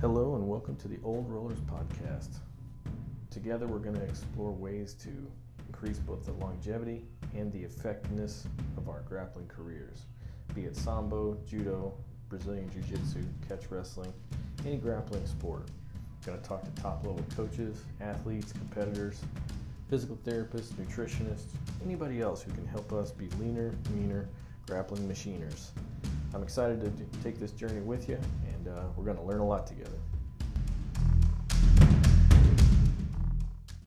Hello, and welcome to the Old Rollers Podcast. Together, we're going to explore ways to increase both the longevity and the effectiveness of our grappling careers, be it sambo, judo, Brazilian Jiu Jitsu, catch wrestling, any grappling sport. We're going to talk to top level coaches, athletes, competitors, physical therapists, nutritionists, anybody else who can help us be leaner, meaner grappling machiners. I'm excited to take this journey with you, and uh, we're going to learn a lot together.